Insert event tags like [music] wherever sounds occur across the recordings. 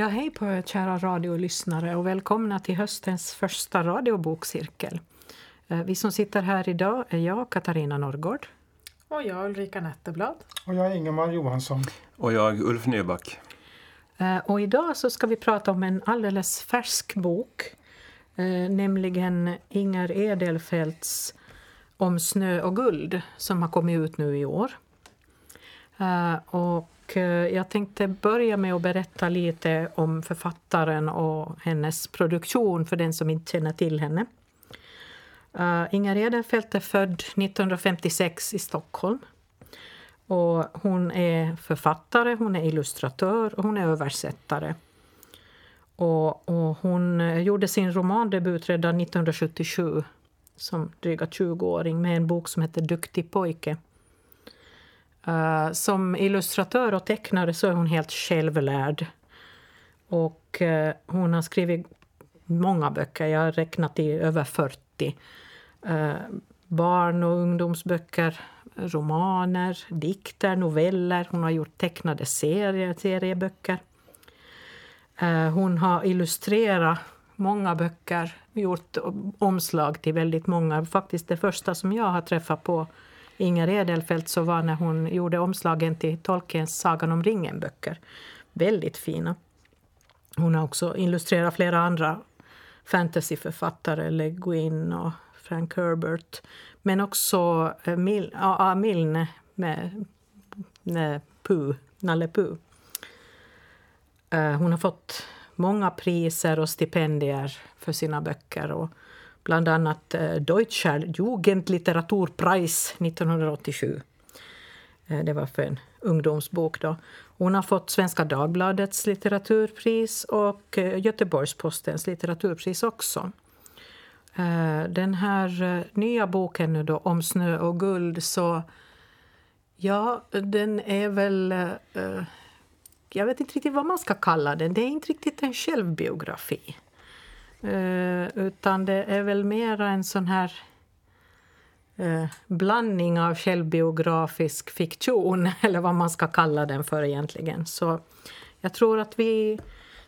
Ja, hej på er kära radiolyssnare och välkomna till höstens första radiobokcirkel. Eh, vi som sitter här idag är jag, Katarina Norrgård. Och jag, Ulrika Netteblad. Och jag, Ingemar Johansson. Och jag, Ulf Nyback. Eh, och idag så ska vi prata om en alldeles färsk bok, eh, nämligen Inger Edelfelts Om snö och guld, som har kommit ut nu i år. Och Eh, jag tänkte börja med att berätta lite om författaren och hennes produktion för den som inte känner till henne. Uh, Inger Edenfelt är född 1956 i Stockholm. Och hon är författare, hon är illustratör och hon är översättare. Och, och hon eh, gjorde sin romandebut redan 1977 som dryga 20-åring med en bok som heter Duktig pojke. Uh, som illustratör och tecknare så är hon helt självlärd. Och uh, hon har skrivit många böcker, jag har räknat i över 40. Uh, eh, barn och ungdomsböcker, romaner, dikter, noveller. Hon har gjort tecknade serier, serieböcker. hon har illustrerat många böcker, gjort omslag till väldigt många. Faktiskt det första som jag har träffat på Inger Edelfelt så var när hon gjorde omslagen till Tolkiens Sagan om ringen-böcker. Väldigt fina. Hon har också illustrerat flera andra fantasyförfattare, Le Guin och Frank Herbert. Men också eh, Mil A. Ah, Milne med, med Puh, Nalle Puh. Eh, hon har fått många priser och stipendier för sina böcker. Och bland annat eh, Deutscher Jugendlitteraturpreis 1987. Eh, det var för en ungdomsbok. Då. Hon har fått Svenska Dagbladets litteraturpris och eh, Göteborgs-Postens litteraturpris också. Den här nya boken då, om snö och guld, så ja, den är väl... Jag vet inte riktigt vad man ska kalla den. Det är inte riktigt en självbiografi. Uh, utan det är väl mera en sån här uh, blandning av självbiografisk fiktion, [laughs] eller vad man ska kalla den för egentligen. Så jag tror att vi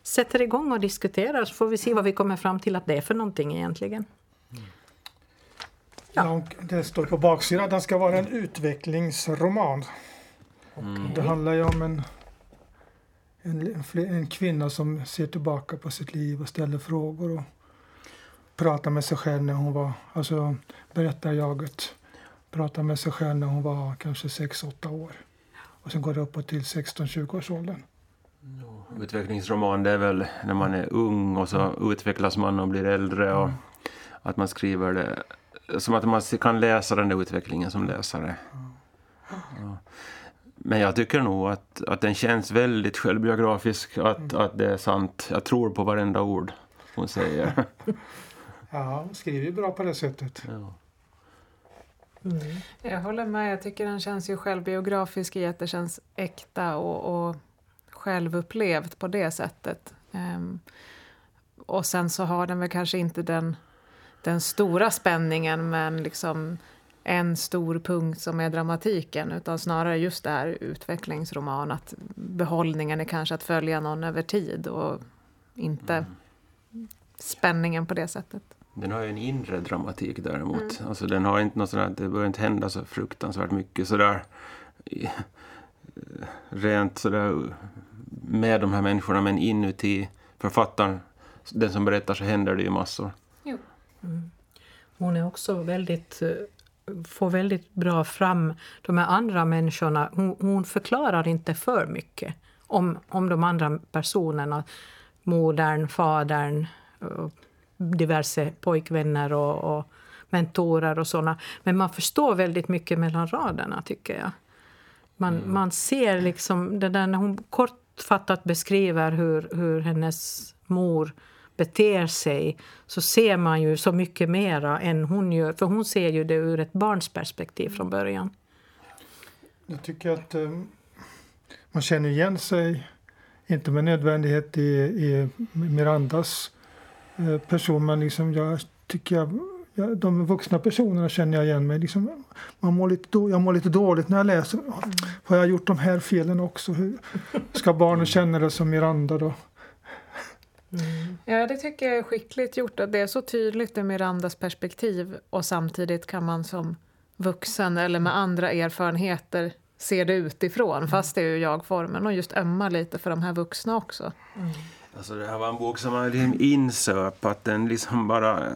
sätter igång och diskuterar så får vi se vad vi kommer fram till att det är för någonting egentligen. Ja. ja det står på baksidan att den ska vara en utvecklingsroman. Mm. Det handlar ju om en en, en kvinna som ser tillbaka på sitt liv och ställer frågor och pratar med sig själv när hon var, alltså berättar jaget, pratar med sig själv när hon var kanske 6-8 år. Och sen går det uppåt till 16-20 års åldern. Utvecklingsroman det är väl när man är ung och så mm. utvecklas man och blir äldre och mm. att man skriver det som att man kan läsa den där utvecklingen som läsare. Ja. Men jag tycker nog att, att den känns väldigt självbiografisk, att, mm. att det är sant. Jag tror på varenda ord hon säger. [laughs] [laughs] ja, hon skriver ju bra på det sättet. Ja. Mm. Jag håller med. Jag tycker den känns ju självbiografisk i att det känns äkta och, och självupplevt på det sättet. Um, och sen så har den väl kanske inte den, den stora spänningen men liksom en stor punkt som är dramatiken utan snarare just det här utvecklingsroman att behållningen är kanske att följa någon över tid och inte mm. spänningen på det sättet. Den har ju en inre dramatik däremot. Mm. Alltså den har inte något sådär, det börjar inte hända så fruktansvärt mycket sådär rent sådär med de här människorna men inuti författaren, den som berättar så händer det ju massor. Jo. Mm. Hon är också väldigt får väldigt bra fram de här andra människorna. Hon, hon, förklarar inte för mycket om, om de andra personerna. Modern, fadern, diverse pojkvänner och, och mentorer och såna. Men man förstår väldigt mycket mellan raderna, tycker jag. Man, mm. man ser liksom det där när hon kortfattat beskriver hur, hur hennes mor beter sig så ser man ju så mycket mera än hon gör. För hon ser ju det ur ett barns perspektiv från början. Jag tycker att um, man känner igen sig, inte med nödvändighet i, i Mirandas uh, person, men liksom jag tycker jag, jag, de vuxna personerna känner jag igen mig. Liksom, man mår lite då, jag mår lite dåligt när jag läser. Har jag gjort de här felen också? Hur ska barnen känna det som Miranda då? Mm. Ja, det tycker jag är skickligt gjort. Att det är så tydligt ur Mirandas perspektiv och samtidigt kan man som vuxen eller med andra erfarenheter se det utifrån, mm. fast det är ju jag-formen, och just ömma lite för de här vuxna också. Mm. Alltså det här var en bok som man liksom insöp, att den liksom bara...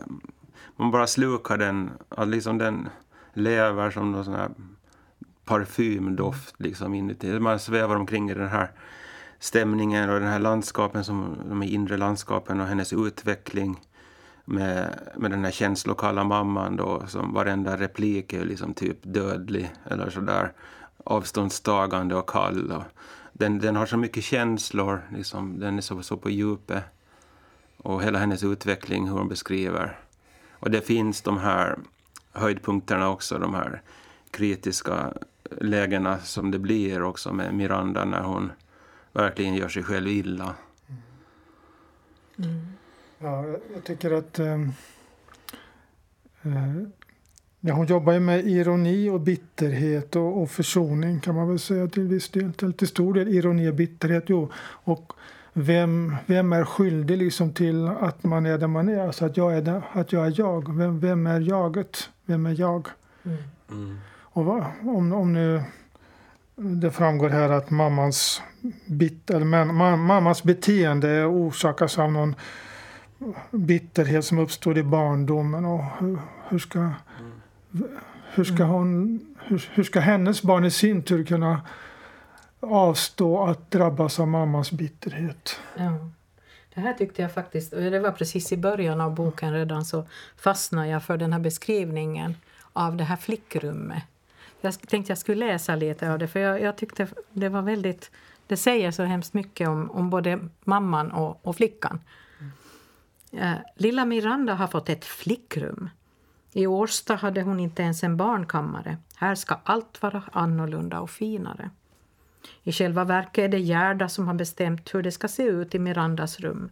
Man bara slukar den, att liksom den lever som någon sån här parfymdoft liksom inuti. Man svävar omkring i den här stämningen och den här landskapen, som, de inre landskapen och hennes utveckling med, med den här känslokalla mamman då, som varenda replik är liksom typ dödlig eller sådär avståndstagande och kall. Och den, den har så mycket känslor, liksom, den är så, så på djupet. Och hela hennes utveckling, hur hon beskriver. Och det finns de här höjdpunkterna också, de här kritiska lägena som det blir också med Miranda när hon verkligen gör sig själv illa. Mm. Ja, jag tycker att um, uh, ja, hon jobbar ju med ironi och bitterhet och, och försoning kan man väl säga till viss del. Till, till stor del ironi och bitterhet. Jo. Och vem, vem är skyldig liksom till att man är där man är? Alltså att jag är, där, att jag, är jag. Vem, vem är jaget? Vem är jag? Mm. Mm. Och vad, om, om nu det framgår här att mammans, bit, eller mammas beteende orsakas av någon bitterhet som uppstod i barndomen. Och hur, hur ska, mm. hur, ska hon, hur, hur, ska hennes barn i sin tur kunna avstå att drabbas av mammas bitterhet? Ja. Det här tyckte jag faktiskt, det var precis i början av boken redan, så fastnade jag för den här beskrivningen av det här flickrummet jag tänkte jag skulle läsa lite av det för jag, jag, tyckte det var väldigt... Det säger så hemskt mycket om, om både mamman och, och flickan. Mm. Eh, lilla Miranda har fått ett flickrum. I Årsta hade hon inte ens en barnkammare. Här ska allt vara annorlunda och finare. I själva verket är det Gerda som har bestämt hur det ska se ut i Mirandas rum.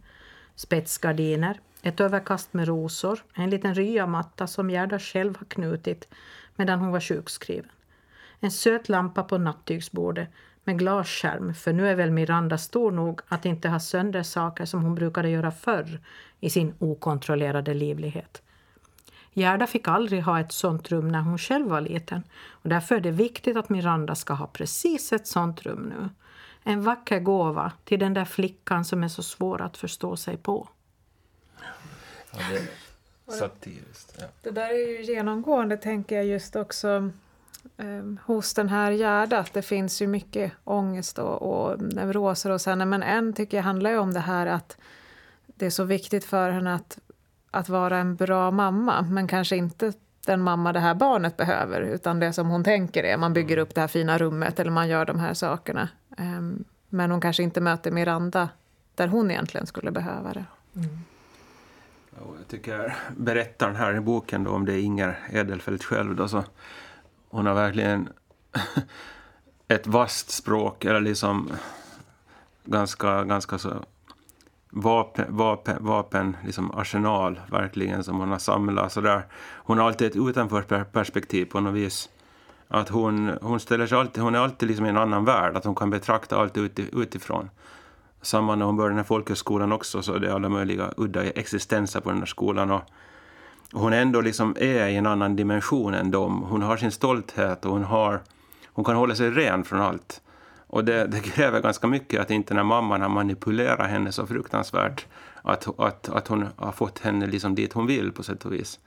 Spetsgardiner, ett överkast med rosor, en liten ryamatta som Gerda själv har knutit medan hon var sjukskriven. En söt lampa på nattygsbordet med glasskärm, för nu är väl Miranda stor nog att inte ha sönder saker som hon brukade göra förr i sin okontrollerade livlighet. Gerda fick aldrig ha ett sånt rum när hon själv var liten och därför är det viktigt att Miranda ska ha precis ett sånt rum nu. En vacker gåva till den där flickan som är så svår att förstå sig på. Ja, det är satiriskt. Ja. Det där är ju genomgående, tänker jag, just också hos den här Gerda att det finns ju mycket ångest och, och neuroser hos henne. Men en tycker jag handlar ju om det här att det är så viktigt för henne att, att vara en bra mamma, men kanske inte den mamma det här barnet behöver, utan det som hon tänker är man bygger upp det här fina rummet eller man gör de här sakerna. Eh, men hon kanske inte möter Miranda där hon egentligen skulle behöva det. Mm. Jag tycker berättaren här i boken då, om det är Inger Edelfelt själv då, så hon har verkligen [laughs] ett vasst språk, eller liksom ganska, ganska så vapen, vapen, vapen liksom arsenal verkligen som hon har samlat. Så där. Hon har alltid ett utanförperspektiv på något vis. Att hon, hon, ställer sig alltid, hon är alltid liksom i en annan värld, att hon kan betrakta allt utifrån. Samma när hon började den här folkhögskolan också, så det är alla möjliga udda existenser på den här skolan. Och hon ändå liksom är i en annan dimension än dem. Hon har sin stolthet och hon, har, hon kan hålla sig ren från allt. Och det, det kräver ganska mycket att inte när mamman har manipulerat henne så fruktansvärt att, att, att hon har fått henne liksom dit hon vill på sätt och vis.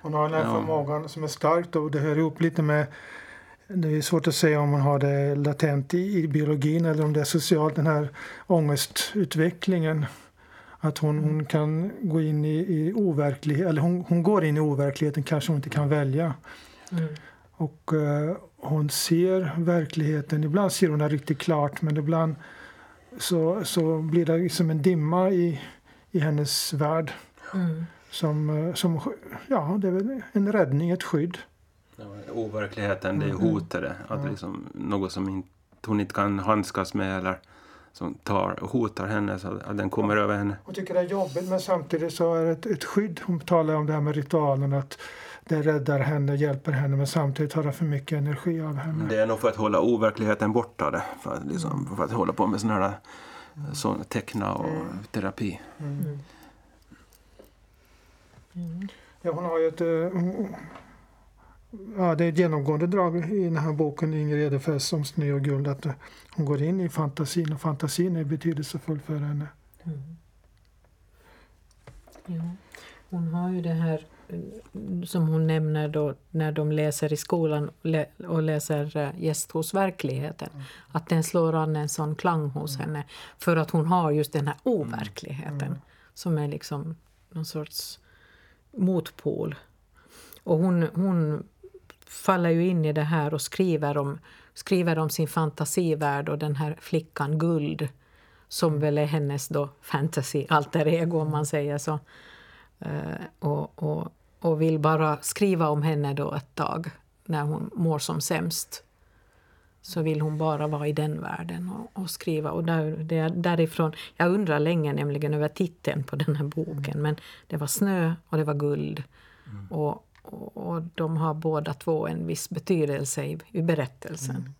Hon har den här ja. förmågan som är stark och det hör ihop lite med det är svårt att säga om hon har det latent i, i biologin eller om det är socialt, den här ångestutvecklingen. Att hon, hon kan gå in i, i overklighet, eller hon, hon går in i overkligheten kanske hon inte kan välja. Mm. Och uh, hon ser verkligheten, ibland ser hon den riktigt klart men ibland så, så blir det som en dimma i, i hennes värld. Mm. Som, eh, som, ja, det är väl en räddning, ett skydd. Ja, overkligheten, det är mm. hotade. Att liksom, något som inte, hon inte kan handskas med eller som tar och hotar henne så att den kommer ja. över henne. Hon tycker det är jobbigt men samtidigt så är det ett, ett skydd. Hon talar om det här med ritualen att det räddar henne, hjälper henne men samtidigt tar det för mycket energi av henne. Det är nog för att hålla overkligheten borta det. För att, liksom, för att hålla på med sådana här så, teckna och mm. terapi. Mm. Mm. Ja, hon har ju ett, uh, ja, det är ett genomgående drag i den här boken Ingrid Edefäst om snö och guld att hon går in i fantasin och fantasin är betydelsefull för henne. Mm. Ja. Hon har ju det här som hon nämner då när de läser i skolan och läser eh, Gäst hos verkligheten. Mm. Att den slår an en sån klang hos mm. henne för att hon har just den här overkligheten mm. som är liksom någon sorts motpol. Och hon, hon faller ju in i det här och skriver om, skriver om sin fantasivärld och den här flickan Guld som väl är hennes då fantasy alter ego om man säger så. Uh, och, och, och vill bara skriva om henne då ett tag när hon mår som sämst. Så vill hon bara vara i den världen och, och skriva. Och där, det, därifrån, jag undrar länge nämligen över titeln på den här boken. Men det var snö och det var guld. Mm. Och, och, och, de har båda två en viss betydelse i, i berättelsen. Mm.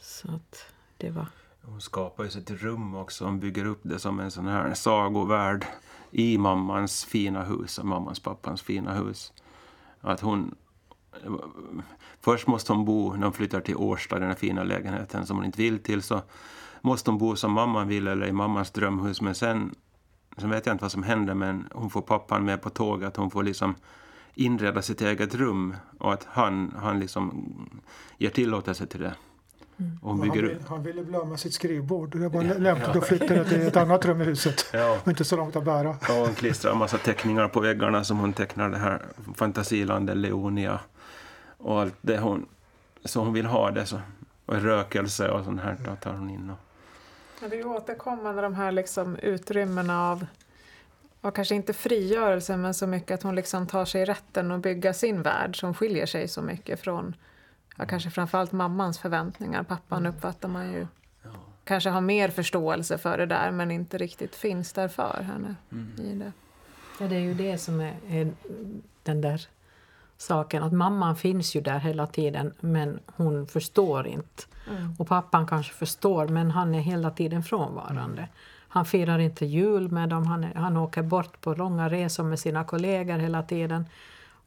Så att det var... Hon skapar ju ett rum också. Hon bygger upp det som en sån här sagovärld i mammans fina hus, mammans pappans fina hus. Att hon... Först måste hon bo, när hon flyttar till Årsta, den här fina lägenheten som hon inte vill till, så måste hon bo som mamman vill eller i mammans drömhus. Men sen, sen vet jag inte vad som händer, men hon får pappan med på tåget. Hon får liksom inreda sitt eget rum och att han, han liksom ger tillåtelse till det. Mm. Och bygger... han, vill, han ville bli av med sitt skrivbord. Det var lämpligt ja. att flytta till ett annat rum i huset. [laughs] Ja. Och inte så långt att bära. Och hon klistrar en massa teckningar på väggarna som hon tecknar det här fantasilandet Leonia. Och allt det hon, så hon vill ha det. Så. Och rökelse och sånt här tar hon in. Och... Ja, det är återkommande de här liksom utrymmena av och kanske inte frigörelse men så mycket att hon liksom tar sig rätten att bygga sin värld som skiljer sig så mycket från ja, kanske framförallt mammans förväntningar. Pappan mm. uppfattar man ju ja. kanske har mer förståelse för det där men inte riktigt finns där för henne. Mm. I det. Ja, det är ju det som är, är, den där saken att mamman finns ju där hela tiden men hon förstår inte. Mm. Och pappan kanske förstår men han är hela tiden frånvarande. Mm. Han firar inte jul med dem, han, han åker bort på långa resor med sina kollegor hela tiden.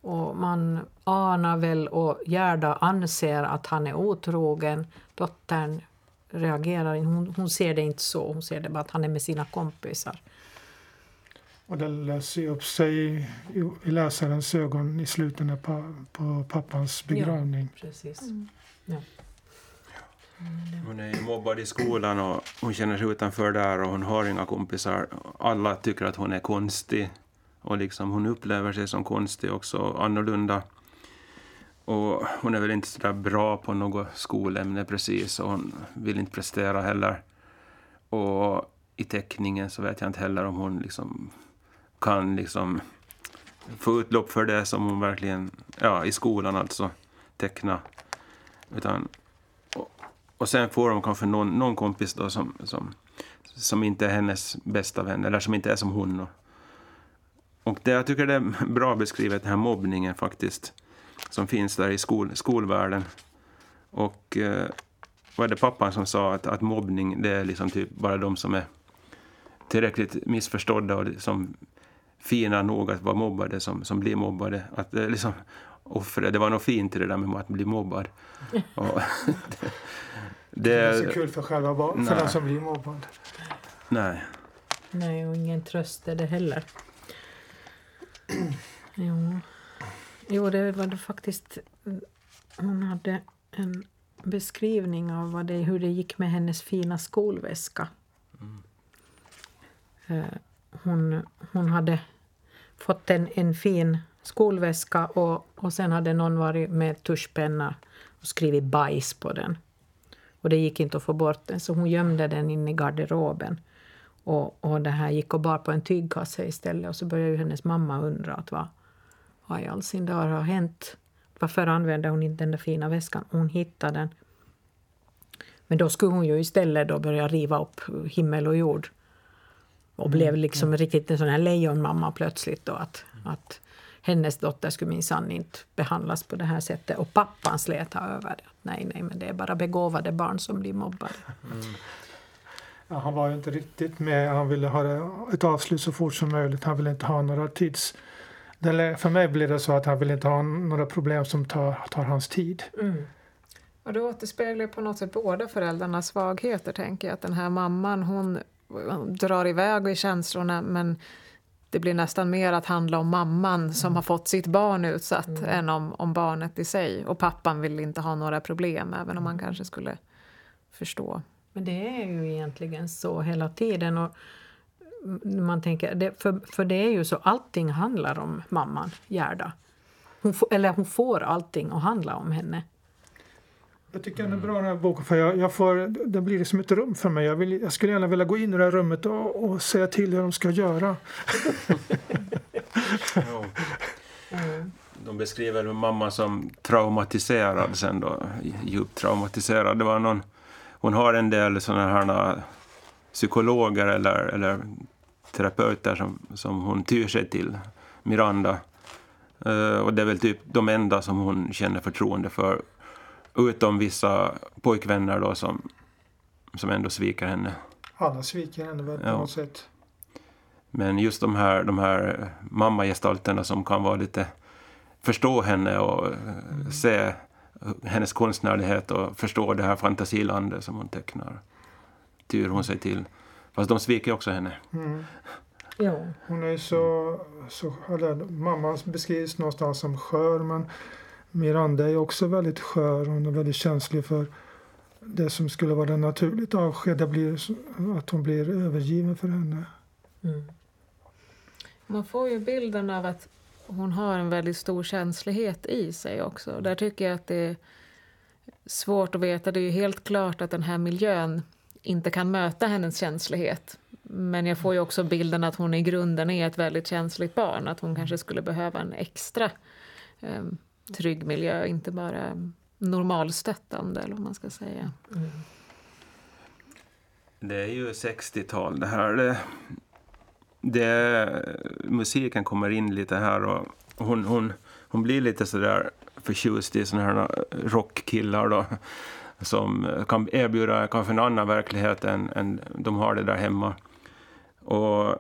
Och man anar väl och Gerda anser att han är otrogen. Dottern reagerar hon, hon ser det inte så, hon ser det bara att han är med sina kompisar. Och det löser upp sig i, i läsarens ögon i slutet på, på pappans begravning. Ja, precis. Mm. Ja. Hon är ju mobbad i skolan och hon känner sig utanför där och hon har inga kompisar. Alla tycker att hon är konstig. Och liksom hon upplever sig som konstig också, annorlunda. Och hon är väl inte så bra på något skolämne precis och hon vill inte prestera heller. Och i teckningen så vet jag inte heller om hon liksom kan liksom få utlopp för det som hon verkligen, ja i skolan alltså, teckna. Utan, och, sen får hon kanske någon, någon kompis då som, som, som inte är hennes bästa vän eller som inte är som hon. Och, och det, jag tycker det är bra beskrivet, den här mobbningen faktiskt, som finns där i skol, skolvärlden. Och eh, var det pappan som sa att, att mobbning, det är liksom typ bara de som är tillräckligt missförstådda och liksom fina nog att vara mobbade som, som blir mobbade. Att det, liksom, offret, det var något fint i det där med att bli mobbad. [laughs] Och, det, det, är inte så kul för själva barn, för den som blir mobbad. Nej. Nej, och ingen tröst är det heller. [clears throat] jo. jo, det var det faktiskt... Hon hade en beskrivning av vad det, hur det gick med hennes fina skolväska. Mm. Hon, hon hade fått en, en fin skolväska och, och sen hade någon varit med tuschpenna och skrivit bajs på den. Och det gick inte att få bort den, så hon gömde den in i garderoben. Och, och det här gick och bar på en tygkasse istället och så började ju hennes mamma undra att vad, vad i all sin dar har hänt? Varför använde hon inte den där fina väskan? Hon hittade den. Men då skulle hon ju istället då börja riva upp himmel och jord. Och blev mm, liksom mm. riktigt en sån här lejonmamma plötsligt då att, att hennes dotter skulle minsann inte behandlas på det här sättet. Och pappan slet över det. Nej, nej, men det är bara begåvade barn som blir mobbade. Mm. Ja, han var ju inte riktigt med. Han ville ha ett avslut så fort som möjligt. Han ville inte ha några tids... För mig blir det så att han vill inte ha några problem som tar, tar hans tid. Mm. Och det återspeglar på något sätt båda föräldrarnas svagheter, tänker jag. Att den här mamman, hon drar iväg i känslorna men det blir nästan mer att handla om mamman som har fått sitt barn utsatt mm. än om, om barnet i sig. Och pappan vill inte ha några problem, även om man kanske skulle förstå. Men det är ju egentligen så hela tiden. Och man tänker, det, för, för det är ju så, allting handlar om mamman, Gerda. Hon får, eller hon får allting att handla om henne. Jag tycker den är bra den här boken för jag, jag får, det blir som ett rum för mig. Jag, vill, jag skulle gärna vilja gå in i det här rummet och, och säga till hur de ska göra. [laughs] ja. De beskriver mamma som traumatiserad sen då, djupt traumatiserad. Det var någon, hon har en del sådana här psykologer eller, eller terapeuter som, som hon tyr sig till, Miranda. Uh, och det är väl typ de enda som hon känner förtroende för Utom vissa pojkvänner då som, som ändå sviker henne. Alla sviker henne väl på ja. något sätt. Men just de här, de här mammagestalterna som kan vara lite förstå henne och mm. se hennes konstnärlighet och förstå det här fantasilandet som hon tecknar. Tyr hon sig till. Fast de sviker också henne. Mm. [laughs] Ja. Hon är så, så eller, mamma beskrivs någonstans som skör men Miranda är också väldigt skör. Hon är väldigt känslig för det som skulle vara det naturligt avsked. blir att hon blir övergiven för henne. Mm. Man får ju bilden av att hon har en väldigt stor känslighet i sig också. Där tycker jag att det är svårt att veta. Det är ju helt klart att den här miljön inte kan möta hennes känslighet. Men jag får ju också bilden att hon i grunden är ett väldigt känsligt barn. Att hon kanske skulle behöva en extra um, trygg miljö, inte bara normalstöttande eller vad man ska säga. Mm. Det är ju 60-tal det här. Det, det, musiken kommer in lite här och hon, hon, hon blir lite sådär förtjust i sådana här rockkillar då som kan erbjuda kanske en annan verklighet än, än de har det där hemma. Och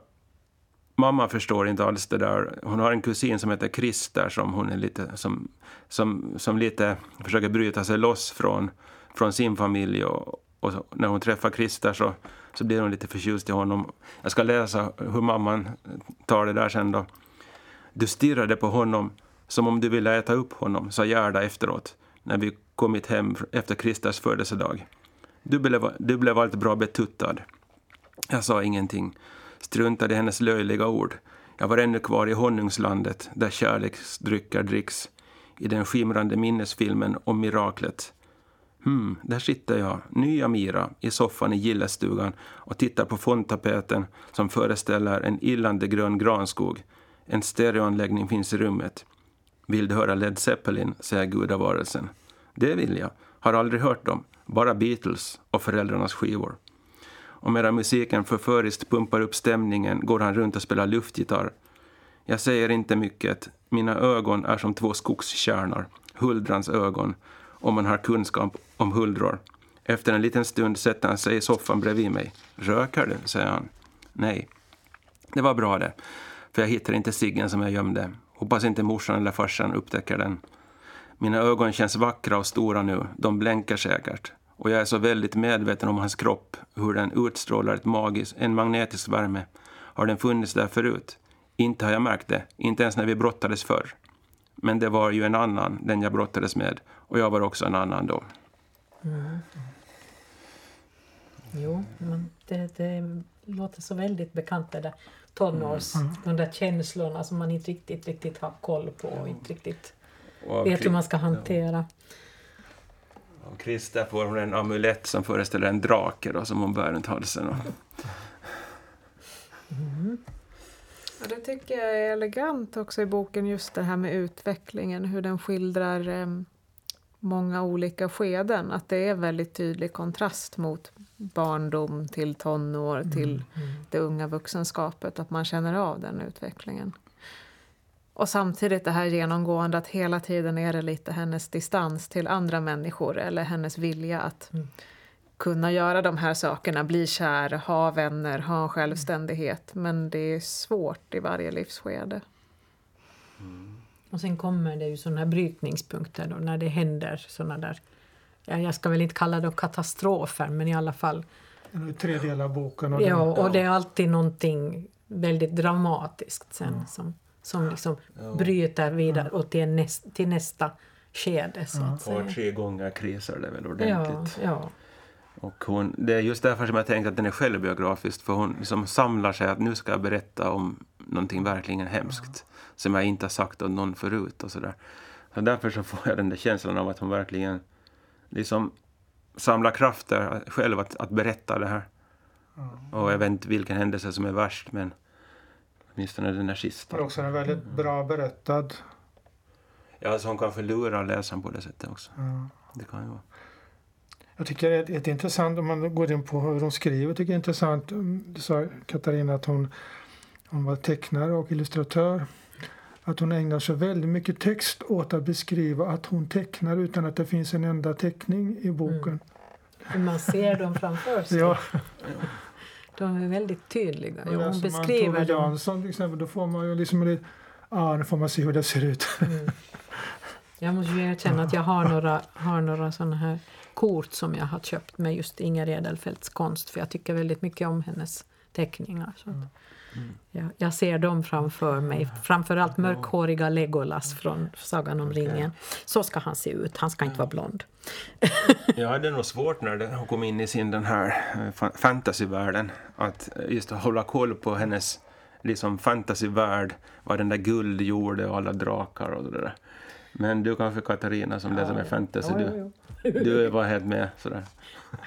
mamma förstår inte alls det där. Hon har en kusin som heter Christer som hon är lite, som, som, som lite försöker bryta sig loss från, från sin familj. Och, och så, när hon träffar Christer så, så blir hon lite förtjust i honom. Jag ska läsa hur mamman tar det där sen då. Du stirrade på honom som om du ville äta upp honom, sa Gerda efteråt när vi kommit hem efter Christers födelsedag. Du blev, du blev allt bra betuttad. Jag sa ingenting struntade i hennes löjliga ord. Jag var ännu kvar i honungslandet där kärleksdrycker dricks i den skimrande minnesfilmen om miraklet. Hmm, där sitter jag, nya Mira, i soffan i gillestugan och tittar på fondtapeten som föreställer en illande grön granskog. En stereoanläggning finns i rummet. Vill du höra Led Zeppelin, säger gudavarelsen. Det vill jag. Har aldrig hört dem. Bara Beatles och föräldrarnas skivor och medan musiken förföriskt pumpar upp stämningen går han runt och spelar luftgitarr. Jag säger inte mycket. Mina ögon är som två skogskärnor, Huldrans ögon, om man har kunskap om huldror. Efter en liten stund sätter han sig i soffan bredvid mig. Röker du? säger han. Nej. Det var bra det, för jag hittar inte ciggen som jag gömde. Hoppas inte morsan eller farsan upptäcker den. Mina ögon känns vackra och stora nu. De blänker säkert. Och jag är så väldigt medveten om hans kropp, hur den utstrålar ett magiskt, en magnetisk värme. Har den funnits där förut? Inte har jag märkt det, inte ens när vi brottades förr. Men det var ju en annan, den jag brottades med, och jag var också en annan då. Mm. Jo, men det, det låter så väldigt bekant det där tonårs, mm. de där känslorna som man inte riktigt, riktigt har koll på och inte riktigt vet hur man ska hantera. Och Krista får hon en amulett som föreställer en drake då, som hon bär runt halsen. Mm. Ja, det tycker jag är elegant också i boken, just det här med utvecklingen, hur den skildrar eh, många olika skeden. Att det är väldigt tydlig kontrast mot barndom till tonår, till mm. Mm. det unga vuxenskapet, att man känner av den utvecklingen. Och samtidigt det här genomgående att hela tiden är det lite hennes distans till andra människor eller hennes vilja att mm. Kunna göra de här sakerna, bli kär, ha vänner, ha självständighet. Men det är svårt i varje livsskede. Mm. Och sen kommer det ju sådana här brytningspunkter då, när det händer sådana där, ja, jag ska väl inte kalla det katastrofer, men i alla fall. Det är tre delar av boken. Och ja, och det är alltid någonting väldigt dramatiskt sen mm. som, som liksom ja. bryter vidare och till, näst, till nästa skede. Så att säga. Och tre gånger krisar det väl ordentligt. Ja, ja. Och hon, det är just därför som jag tänkte att den är självbiografisk, för hon liksom samlar sig att nu ska jag berätta om någonting verkligen hemskt som jag inte har sagt åt någon förut. Och så där. Så därför så får jag den där känslan av att hon verkligen liksom samlar krafter själv att, att berätta det här. Och jag vet inte vilken händelse som är värst, men åtminstone den där sista. Det är också en väldigt bra berättad. Ja, alltså hon kan förlora läsaren på det sättet också. Ja. Det kan ju vara. Jag tycker det är ett intressant, om man går in på hur hon skriver, tycker det är intressant. Du sa Katarina att hon, hon var tecknare och illustratör. Att hon ägnar sig väldigt mycket text åt att beskriva att hon tecknar utan att det finns en enda teckning i boken. Mm. Man ser dem framför sig. ja. De är väldigt tydliga. Ja, hon beskriver man dem. Jansson till exempel, då får man ju liksom lite, ah, nu får man se hur det ser ut. Mm. Jag måste ju erkänna att jag har några, har några sådana här kort som jag har köpt med just Inger Edelfelts konst för jag tycker väldigt mycket om hennes teckningar. Så mm. jag, jag, ser dem framför mig, framförallt mörkhåriga Legolas från Sagan om ringen. Så ska han se ut, han ska inte vara blond. [laughs] jag hade nog svårt när hon kom in i sin den här eh, fantasyvärlden att just hålla koll på hennes liksom fantasyvärld, vad den där guld gjorde och alla drakar och det där. Men du kanske Katarina som ja, läser med fantasy, ja, du, du var helt med sådär. [laughs]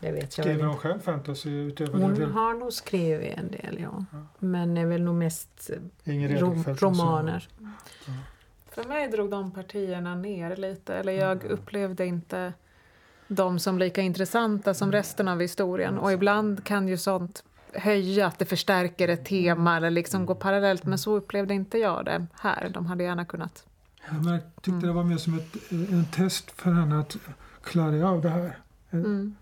Det vet jag Skriver hon själv fantasy utöver Hon det? har nog skrivit en del, ja. ja. Men är väl nog mest rom romaner. Ja. För mig drog de partierna ner lite, eller jag upplevde inte dem som lika intressanta som resten av historien. Och ibland kan ju sånt höja, att det förstärker ett tema eller liksom gå parallellt. Men så upplevde inte jag det här. De hade gärna kunnat men jag tyckte mm. det var mer som ett en test för henne att klara av det här. Mm.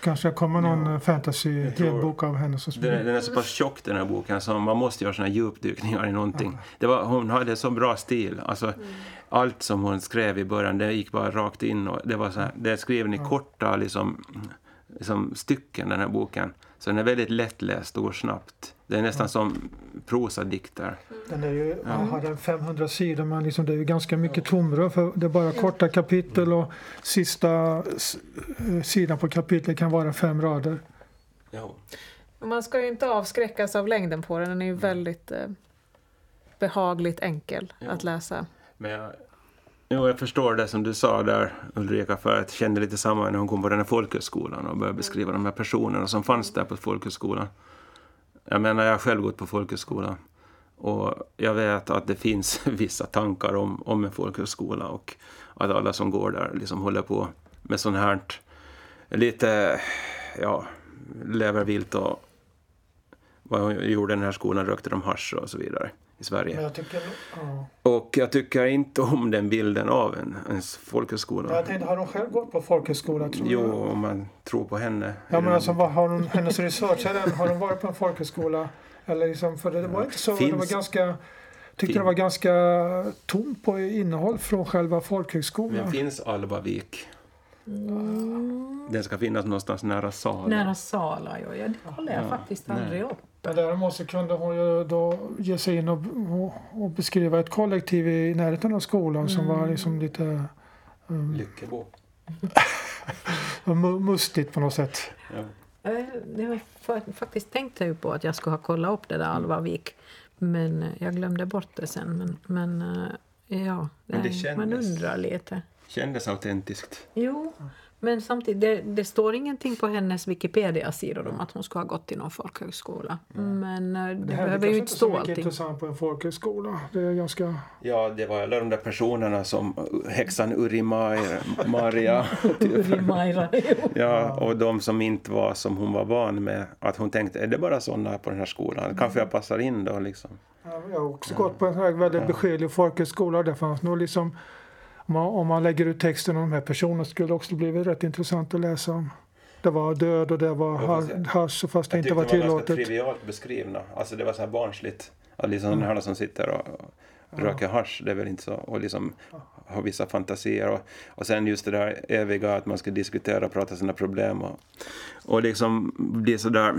Kanske kommer någon ja, fantasy-helbok av henne så den, den är så pass tjock den här boken så man måste göra såna djupdykningar i någonting. Ja. Det var, hon hade så bra stil. Alltså, mm. Allt som hon skrev i början det gick bara rakt in. Och det, var så här, det är skriven i ja. korta liksom, liksom, stycken den här boken. Så den är väldigt lättläst och går snabbt. Det är nästan ja. som prosadikter. Den är ju, ja. har den 500 sidor men liksom det är ju ganska mycket tomrum för det är bara korta kapitel och sista sidan på kapitlet kan vara fem rader. Ja. Man ska ju inte avskräckas av längden på den, den är ju väldigt eh, behagligt enkel ja. att läsa. Men jag, jo, jag förstår det som du sa där Ulrika, för jag kände lite samma när hon kom på den här folkhögskolan och började beskriva de här personerna som fanns där på folkhögskolan. Jag menar, jag har själv gått på folkhögskola. Och jag vet att det finns [laughs] vissa tankar om, om en folkhögskola och att alla som går där liksom håller på med sånt här lite, ja, lever vilt och vad hon gjorde den här skolan, rökte de hasch och så vidare i Sverige. Jag tycker, ja. Och jag tycker inte om den bilden av en, ens folkhögskola. Jag tänkte, har hon själv gått på folkhögskola? Tror jo, jag? om man tror på henne. Ja, men alltså, vad har hon, hennes research, har hon varit på en folkhögskola? Eller liksom, för det var inte så, Finns. det var ganska tyckte Fin det var ganska tomt på innehåll från själva folkhögskolan. Men finns Albavik? Mm. Den ska finnas någonstans nära Sala. Nära Sala, ja. ja det kollar jag ja, faktiskt aldrig upp. Men däremot så kunde hon ju då ge sig in och, och, och beskriva ett kollektiv i närheten av skolan mm. som var liksom lite... Um, Lyckebo. [laughs] mustigt på något sätt. Ja. Jag faktiskt tänkte ju på att jag skulle ha kollat upp det där Alvavik. Men jag glömde bort det sen. Men, men ja, det, men det kändes, man undrar lite. Kändes autentiskt. Jo. Men samtidigt, det, det står ingenting på hennes Wikipedia-sidor om att hon ska ha gått i någon folkhögskola. Mm. Men eh, det, det behöver ju inte stå allting. Det är intressant på en folkhögskola. Det är ganska... Ja, det var alla de där personerna som häxan Urimaira, Maria. [laughs] Urimaira, [laughs] ja, och de som inte var som hon var van med. Att hon tänkte, är det bara sådana på den här skolan? Mm. Kanske jag passar in då liksom. Ja, jag har också ja. gått på en här väldigt beskedlig folkhögskola. Där fanns nog liksom om man, om man lägger ut texten om de här personerna skulle det också bli rätt intressant att läsa om. Det var död och det var hasch fast det inte var tillåtet. Jag tyckte de var trivialt beskrivna. Alltså det var så här barnsligt. Att liksom mm. sådana som sitter och, och röker hasch, det är väl inte så. Och liksom har vissa fantasier. Och, och sen just det där eviga att man ska diskutera och prata sina problem. Och, och liksom bli sådär,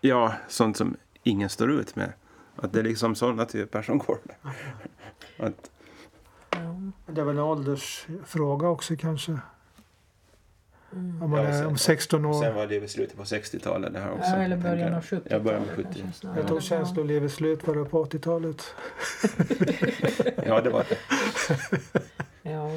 ja, sånt som ingen står ut med. Att det är liksom sådana typer som går där. Att, det är väl en åldersfråga också kanske. Mm. Om man ja, är om 16 år. Sen var det i slutet på 60-talet det här också. Ja, eller början av 70-talet. Ja, början av 70. Jag tror känslolivets slut var det på 80-talet. ja, det var det. [laughs] ja,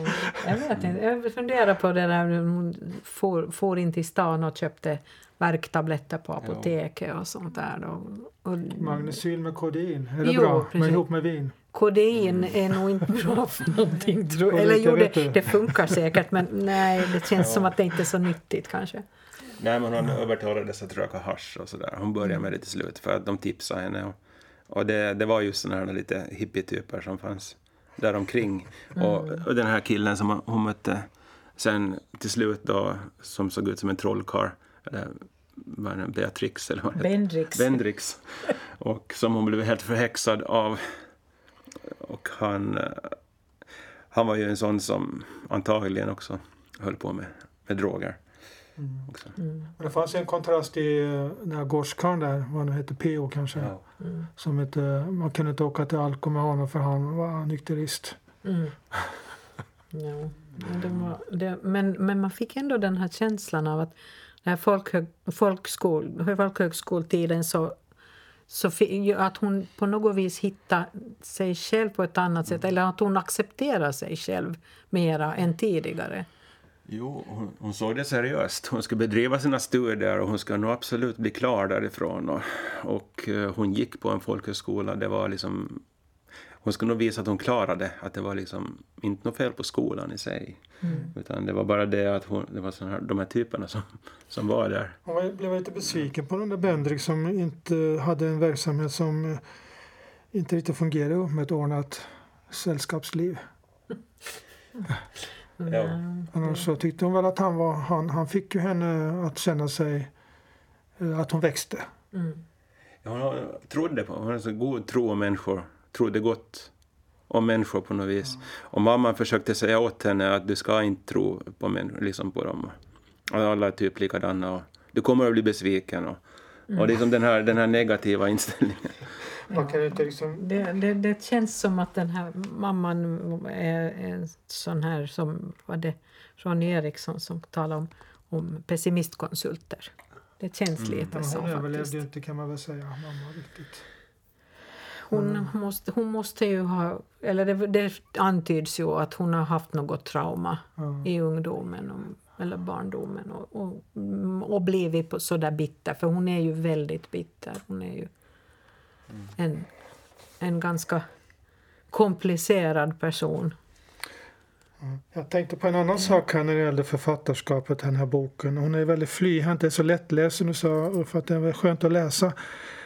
jag vet inte. Jag funderar på det där hon for, for in till stan och köpte värktabletter på apoteket och sånt där. Och, och... Magnesyl med kodein, är det jo, bra? Precis. Med, ihop med vin? Kodein är nog inte bra för [laughs] någonting. Tror Eller jo, det, det, funkar säkert men nej, det känns ja. som att det inte är så nyttigt kanske. Nej, men hon övertalades att röka hasch och sådär. Hon började med det till slut för att de tipsade henne. Och, och det, det var just sådana här lite hippietyper som fanns där omkring. Mm. Och, och den här killen som hon mötte sen till slut då, som såg ut som en trollkarl, eller vad är Beatrix eller vad Bendrix. Bendrix. [laughs] Och som hon blev helt förhäxad av. Och han, eh, han var ju en sån som antagligen också höll på med, med droger. Mm. Mm. Men det fanns en kontrast i eh, den här gårdskarlen där, vad nu hette, PO kanske. Ja. Mm. Som hette, man kunde inte åka till Alko med honom för han var nykterist. Mm. [laughs] ja. Det var, det, men, men man fick ändå den här känslan av att när folkhög, folkskol, folkhögskoltiden så så att hon på något vis hittar sig själv på ett annat sätt eller att hon accepterar sig själv mera än tidigare. Jo, hon, hon såg det seriöst. Hon ska bedriva sina studier och hon ska nog absolut bli klar därifrån. Och, och eh, hon gick på en folkhögskola. Det var liksom hon skulle nog visa att hon klarade att det var liksom inte något fel på skolan i sig. Mm. Utan det var bara det att hon, det var såna här, de här typerna som, som var där. Hon blev lite besviken på den där Bendrik som inte hade en verksamhet som inte riktigt fungerade med ett ordnat sällskapsliv. Ja. Annars så tyckte hon väl att han var, han, han fick ju henne att känna sig, eh, att hon växte. Mm. Ja, hon trodde på, hon hade så god tro om människor trodde gott om människor på något vis. Och mamman försökte säga åt henne att du ska inte tro på, människor, liksom på dem. Alla är typ likadana och du kommer att bli besviken. Och, och liksom den här, den här negativa inställningen. [laughs] Liksom... det, det, det, känns som att den här mamman är en sån här som var det Ronny Eriksson som talade om, om pessimistkonsulter. Det känns mm. lite mm. så Hon överlevde ju inte kan man väl säga, mamma riktigt. Hon, mm. måste, hon måste ju ha, eller det, det antyds ju att hon har haft något trauma mm. i ungdomen och, eller barndomen och, och, och blivit så där bitter, för hon är ju väldigt bitter. Hon är ju mm. en, en ganska komplicerad person. Jag tänkte på en annan sak här när det gäller författarskapet, den här boken. Hon är väldigt flyhänt, det är så lättläst som du sa, för att det är skönt att läsa.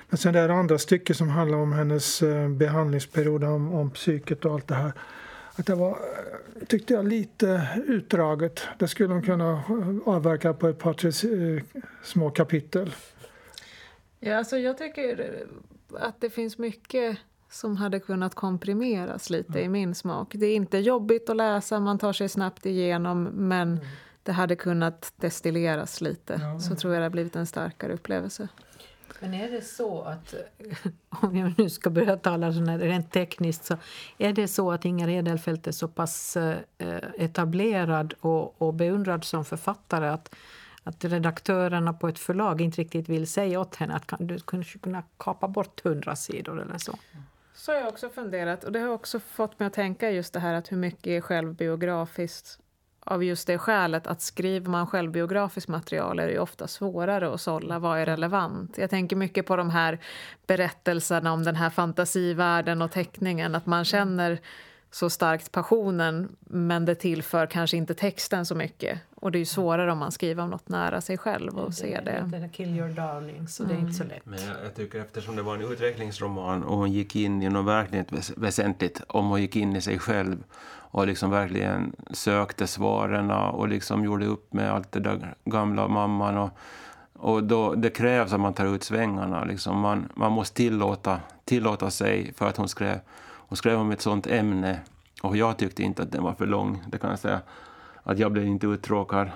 Men sen det här andra stycket som handlar om hennes eh, behandlingsperiod, om, om psyket och allt det här. Att det var, eh, tyckte jag, lite utdraget. Det skulle hon kunna eh, avverka på ett par, tre små kapitel. Ja, alltså jag tycker att det finns mycket som hade kunnat komprimeras lite mm. i min smak. Det är inte jobbigt att läsa, man tar sig snabbt igenom men mm. det hade kunnat destilleras lite. Ja, så tror jag det har blivit en starkare upplevelse. Men är det så att, [laughs] om jag nu ska börja tala rent tekniskt, så är det så att Inger Edelfelt är så pass eh, etablerad och, och beundrad som författare att, att redaktörerna på ett förlag inte riktigt vill säga åt henne att du kanske kunna kapa bort hundra sidor eller så? Så har jag också funderat och det har också fått mig att tänka just det här att hur mycket är självbiografiskt av just det skälet att skriver man självbiografiskt material är det ofta svårare att sålla vad är relevant. Jag tänker mycket på de här berättelserna om den här fantasivärlden och teckningen, att man känner så starkt passionen men det tillför kanske inte texten så mycket. Och det är ju svårare om man skriver om något nära sig själv och ser det. det. Kill your darling, så mm. det är inte så lätt. Men jag, jag, tycker eftersom det var en utvecklingsroman och hon gick in i något verkligen väsentligt, om hon gick in i sig själv och liksom verkligen sökte svaren och liksom gjorde upp med allt det där gamla mamman och och då, det krävs att man tar ut svängarna. Liksom. Man, man måste tillåta, tillåta sig, för att hon skrev, hon skrev om ett sånt ämne. Och jag tyckte inte att den var för lång, det kan jag säga. Att jag blev inte uttråkad.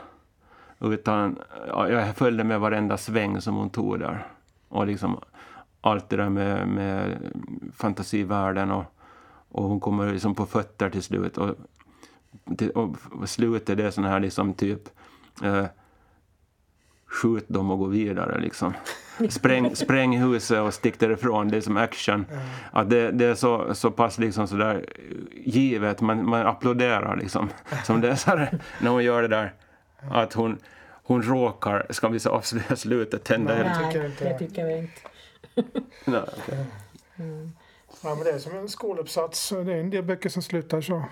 Utan jag följde med varenda sväng som hon tog där. Och liksom allt det där med, med fantasivärlden och, och hon kommer liksom på fötter till slut. Och, och slutet det är sån här liksom typ eh, skjut dem och gå vidare. Liksom. Spräng, spräng huset och stick därifrån. Det är som action. Att det, det är så, så pass liksom sådär givet. Man, man applåderar liksom. [laughs] Som läsare när hon gör det där. Att hon, hon råkar, ska vi så avslöja slutet, tända Nej, Nej det tycker vi inte. [laughs] Nej, okay. mm. Ja, men det är som en skoluppsats. Det är en del böcker som slutar så.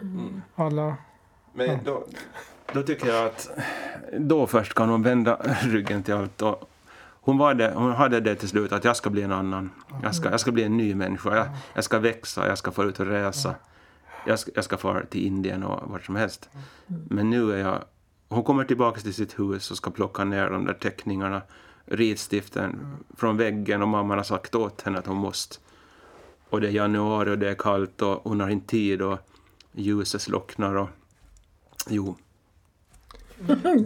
Mm. Alla... Men ja. då, då tycker jag att då först kan hon vända ryggen till allt. Och hon, var det, hon hade det till slut att jag ska bli en annan. Jag ska, jag ska bli en ny människa. Jag, jag ska växa, jag ska få ut och resa. Jag ska, jag ska fara till Indien och vart som helst. Men nu är jag... Hon kommer tillbaka till sitt hus och ska plocka ner de där teckningarna, ritstiften från väggen och mamman har sagt åt henne att hon måste. Och det är januari och det är kallt och hon har inte tid och ljuset slocknar och... Jo,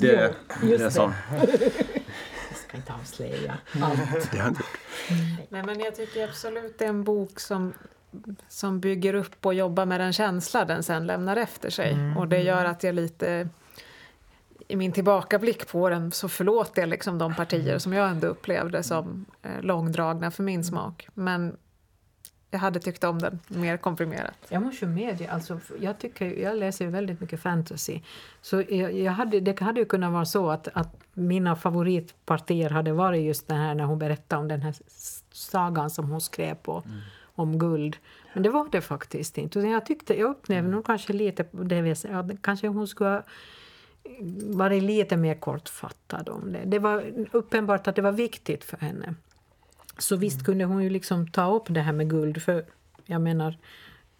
det, [laughs] det är så. Jag ska inte avslöja allt. Det har inte Nej, men jag tycker absolut det är en bok som, som bygger upp och jobbar med den känsla den sen lämnar efter sig. Mm. Och det gör att jag lite i min tillbakablick på den så förlåter jag liksom de partier som jag ändå upplevde som eh, långdragna för min smak. Men jag hade tyckt om den mer komprimerat. Jag måste medge, alltså, jag, tycker, jag läser väldigt mycket fantasy. Så jag, jag hade, det hade ju kunnat vara så att, att mina favoritpartier hade varit just det här när hon berättade om den här sagan som hon skrev på, mm. om guld. Men det var det faktiskt inte. Jag, tyckte, jag upplevde mm. nog kanske lite det vi säger, kanske hon skulle ha varit lite mer kortfattad om det. Det var uppenbart att det var viktigt för henne. Så visst kunde hon ju liksom ta upp det här med guld, för jag menar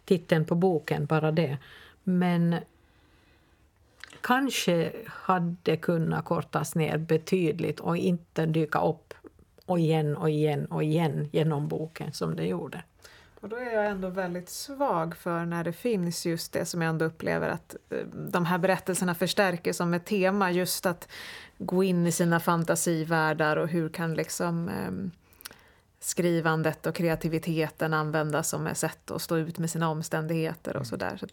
titeln på boken, bara det. Men kanske hade kunnat kortas ner betydligt och inte dyka upp och igen och igen och igen genom boken som det gjorde. Och då är jag ändå väldigt svag för när det finns just det som jag ändå upplever att eh, de här berättelserna förstärker som ett tema, just att gå in i sina fantasivärldar och hur kan liksom um, skrivandet och kreativiteten användas som ett sätt att stå ut med sina omständigheter och mm. sådär. Så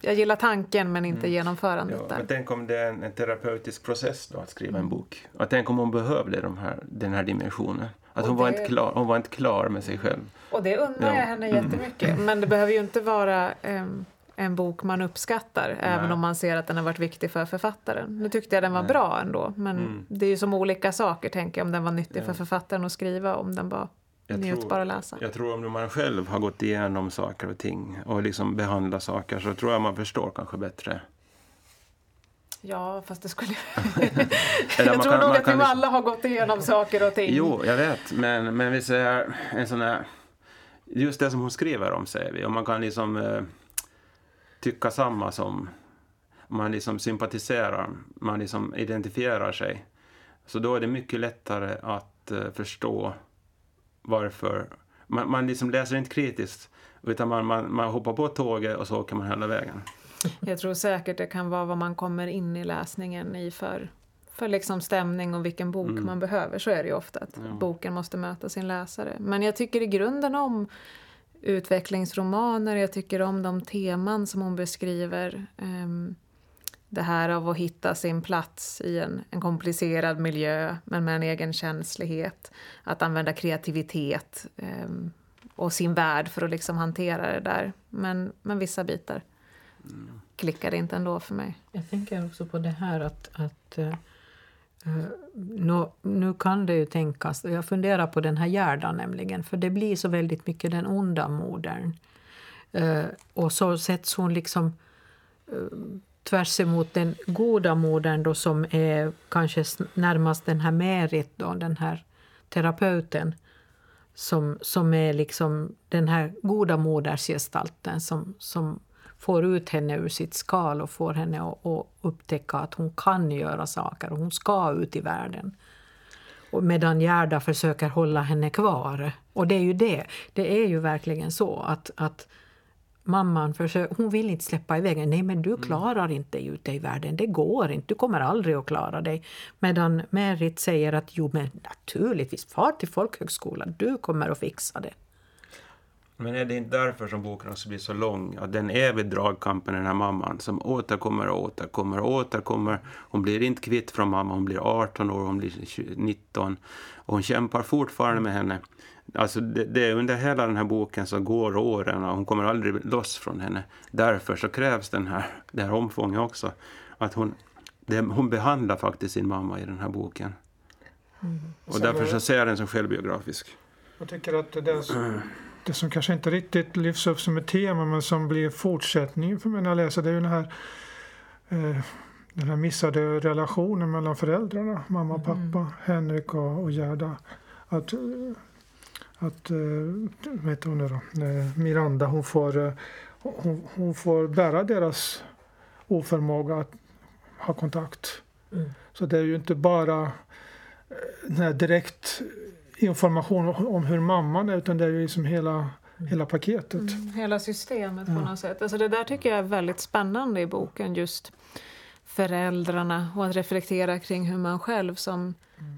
jag gillar tanken men inte mm. genomförandet ja, där. Men tänk om det är en, en, terapeutisk process då att skriva en bok. Och tänk om hon behövde de här, den här dimensionen. Att hon, det... var inte klar, hon var inte klar med sig själv. Och det undrar ja. jag henne jättemycket. Mm. Men det behöver ju inte vara um, en bok man uppskattar, Nej. även om man ser att den har varit viktig för författaren. Nu tyckte jag den var Nej. bra ändå, men mm. det är ju som olika saker, tänker jag, om den var nyttig ja. för författaren att skriva, om den var jag njutbar att läsa. Jag tror om man själv har gått igenom saker och ting och liksom behandlat saker så tror jag man förstår kanske bättre. Ja, fast det skulle... [laughs] jag tror kan, nog att vi alla har gått igenom saker och ting. Jo, jag vet, men, men vi säger en sån här... Just det som hon skriver om, säger vi. Och man kan liksom eh, tycka samma som... Man liksom sympatiserar, man liksom identifierar sig. Så då är det mycket lättare att eh, förstå varför. Man, man liksom läser inte kritiskt utan man, man, man hoppar på tåget och så åker man hela vägen. Jag tror säkert det kan vara vad man kommer in i läsningen i för, för liksom stämning och vilken bok mm. man behöver. Så är det ju ofta, att ja. boken måste möta sin läsare. Men jag tycker i grunden om utvecklingsromaner, jag tycker om de teman som hon beskriver. Um, det här av att hitta sin plats i en, en, komplicerad miljö men med en egen känslighet. Att använda kreativitet eh, och sin värld för att liksom hantera det där. Men, men vissa bitar mm. klickade inte ändå för mig. Jag tänker också på det här att, att eh, eh, uh, nu, nu kan det ju tänkas, jag funderar på den här Gerda nämligen, för det blir så väldigt mycket den onda modern Eh, och så sätts hon liksom eh, tvärs emot den goda modern då som är kanske närmast den här Merit, då, den här terapeuten som, som är liksom den här goda modersgestalten som, som får ut henne ur sitt skal och får henne att, att upptäcka att hon kan göra saker och hon ska ut i världen. Och medan Gerda försöker hålla henne kvar. Och det är ju det. Det är ju verkligen så att, att mamman försöker, hon vill inte släppa iväg Nej, men du mm. klarar inte ute i världen. Det går inte. Du kommer aldrig att klara dig. Medan Merit säger att jo, men naturligtvis, far till folkhögskolan. Du kommer att fixa det. Men är det inte därför som boken också blir så lång? Att den är vid dragkampen, den här mamman, som återkommer och återkommer och återkommer. Hon blir inte kvitt från mamma, hon blir 18 år, hon blir 19 och hon kämpar fortfarande med henne. Alltså det, det, är under hela den här boken så går åren och hon kommer aldrig loss från henne. Därför så krävs den här, det här omfånget också. Att hon, det, hon behandlar faktiskt sin mamma i den här boken. Mm. Och därför så ser jag den som självbiografisk. Jag tycker att det, som, det som kanske inte riktigt lyfts upp som ett tema men som blir fortsättningen för mig när jag läser det är ju den här eh, den här missade relationen mellan föräldrarna, mamma och pappa, mm. Henrik och, och Gerda. Att att eh, vet hon nu då, eh, Miranda hon får, eh, hon, hon, får bära deras oförmåga att ha kontakt. Mm. Så det är ju inte bara den direkt information om hur mamman är utan det är ju liksom hela, mm. hela paketet. Mm, hela systemet på ja. något sätt. Alltså det där tycker jag är väldigt spännande i boken just föräldrarna och att reflektera kring hur man själv som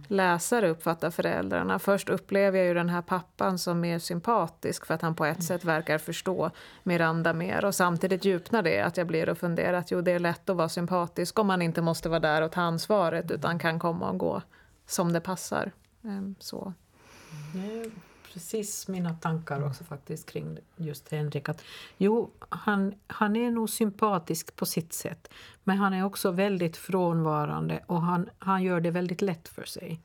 läsare uppfattar föräldrarna. Först upplever jag ju den här pappan som mer sympatisk för att han på ett sätt verkar förstå Miranda mer. Och samtidigt djupnar det att jag blir och funderar att jo det är lätt att vara sympatisk om man inte måste vara där och ta ansvaret utan kan komma och gå som det passar. Ehm, så precis mina tankar också faktiskt kring just Henrik. Att, jo, han, han är nog sympatisk på sitt sätt men han är också väldigt frånvarande och han, han gör det väldigt lätt för sig.